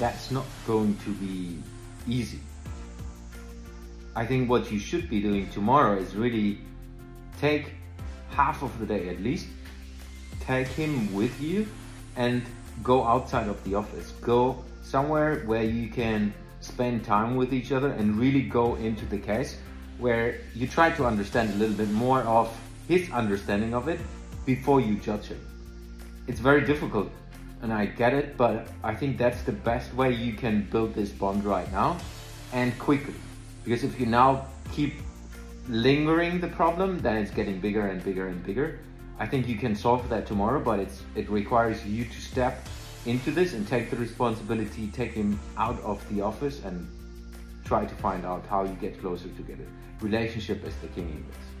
that's not going to be easy. I think what you should be doing tomorrow is really take half of the day at least, take him with you and go outside of the office. Go somewhere where you can spend time with each other and really go into the case where you try to understand a little bit more of his understanding of it before you judge him. It's very difficult and I get it, but I think that's the best way you can build this bond right now and quickly. Because if you now keep lingering the problem, then it's getting bigger and bigger and bigger. I think you can solve that tomorrow, but it's it requires you to step into this and take the responsibility, take him out of the office and try to find out how you get closer together. Relationship is the king in this.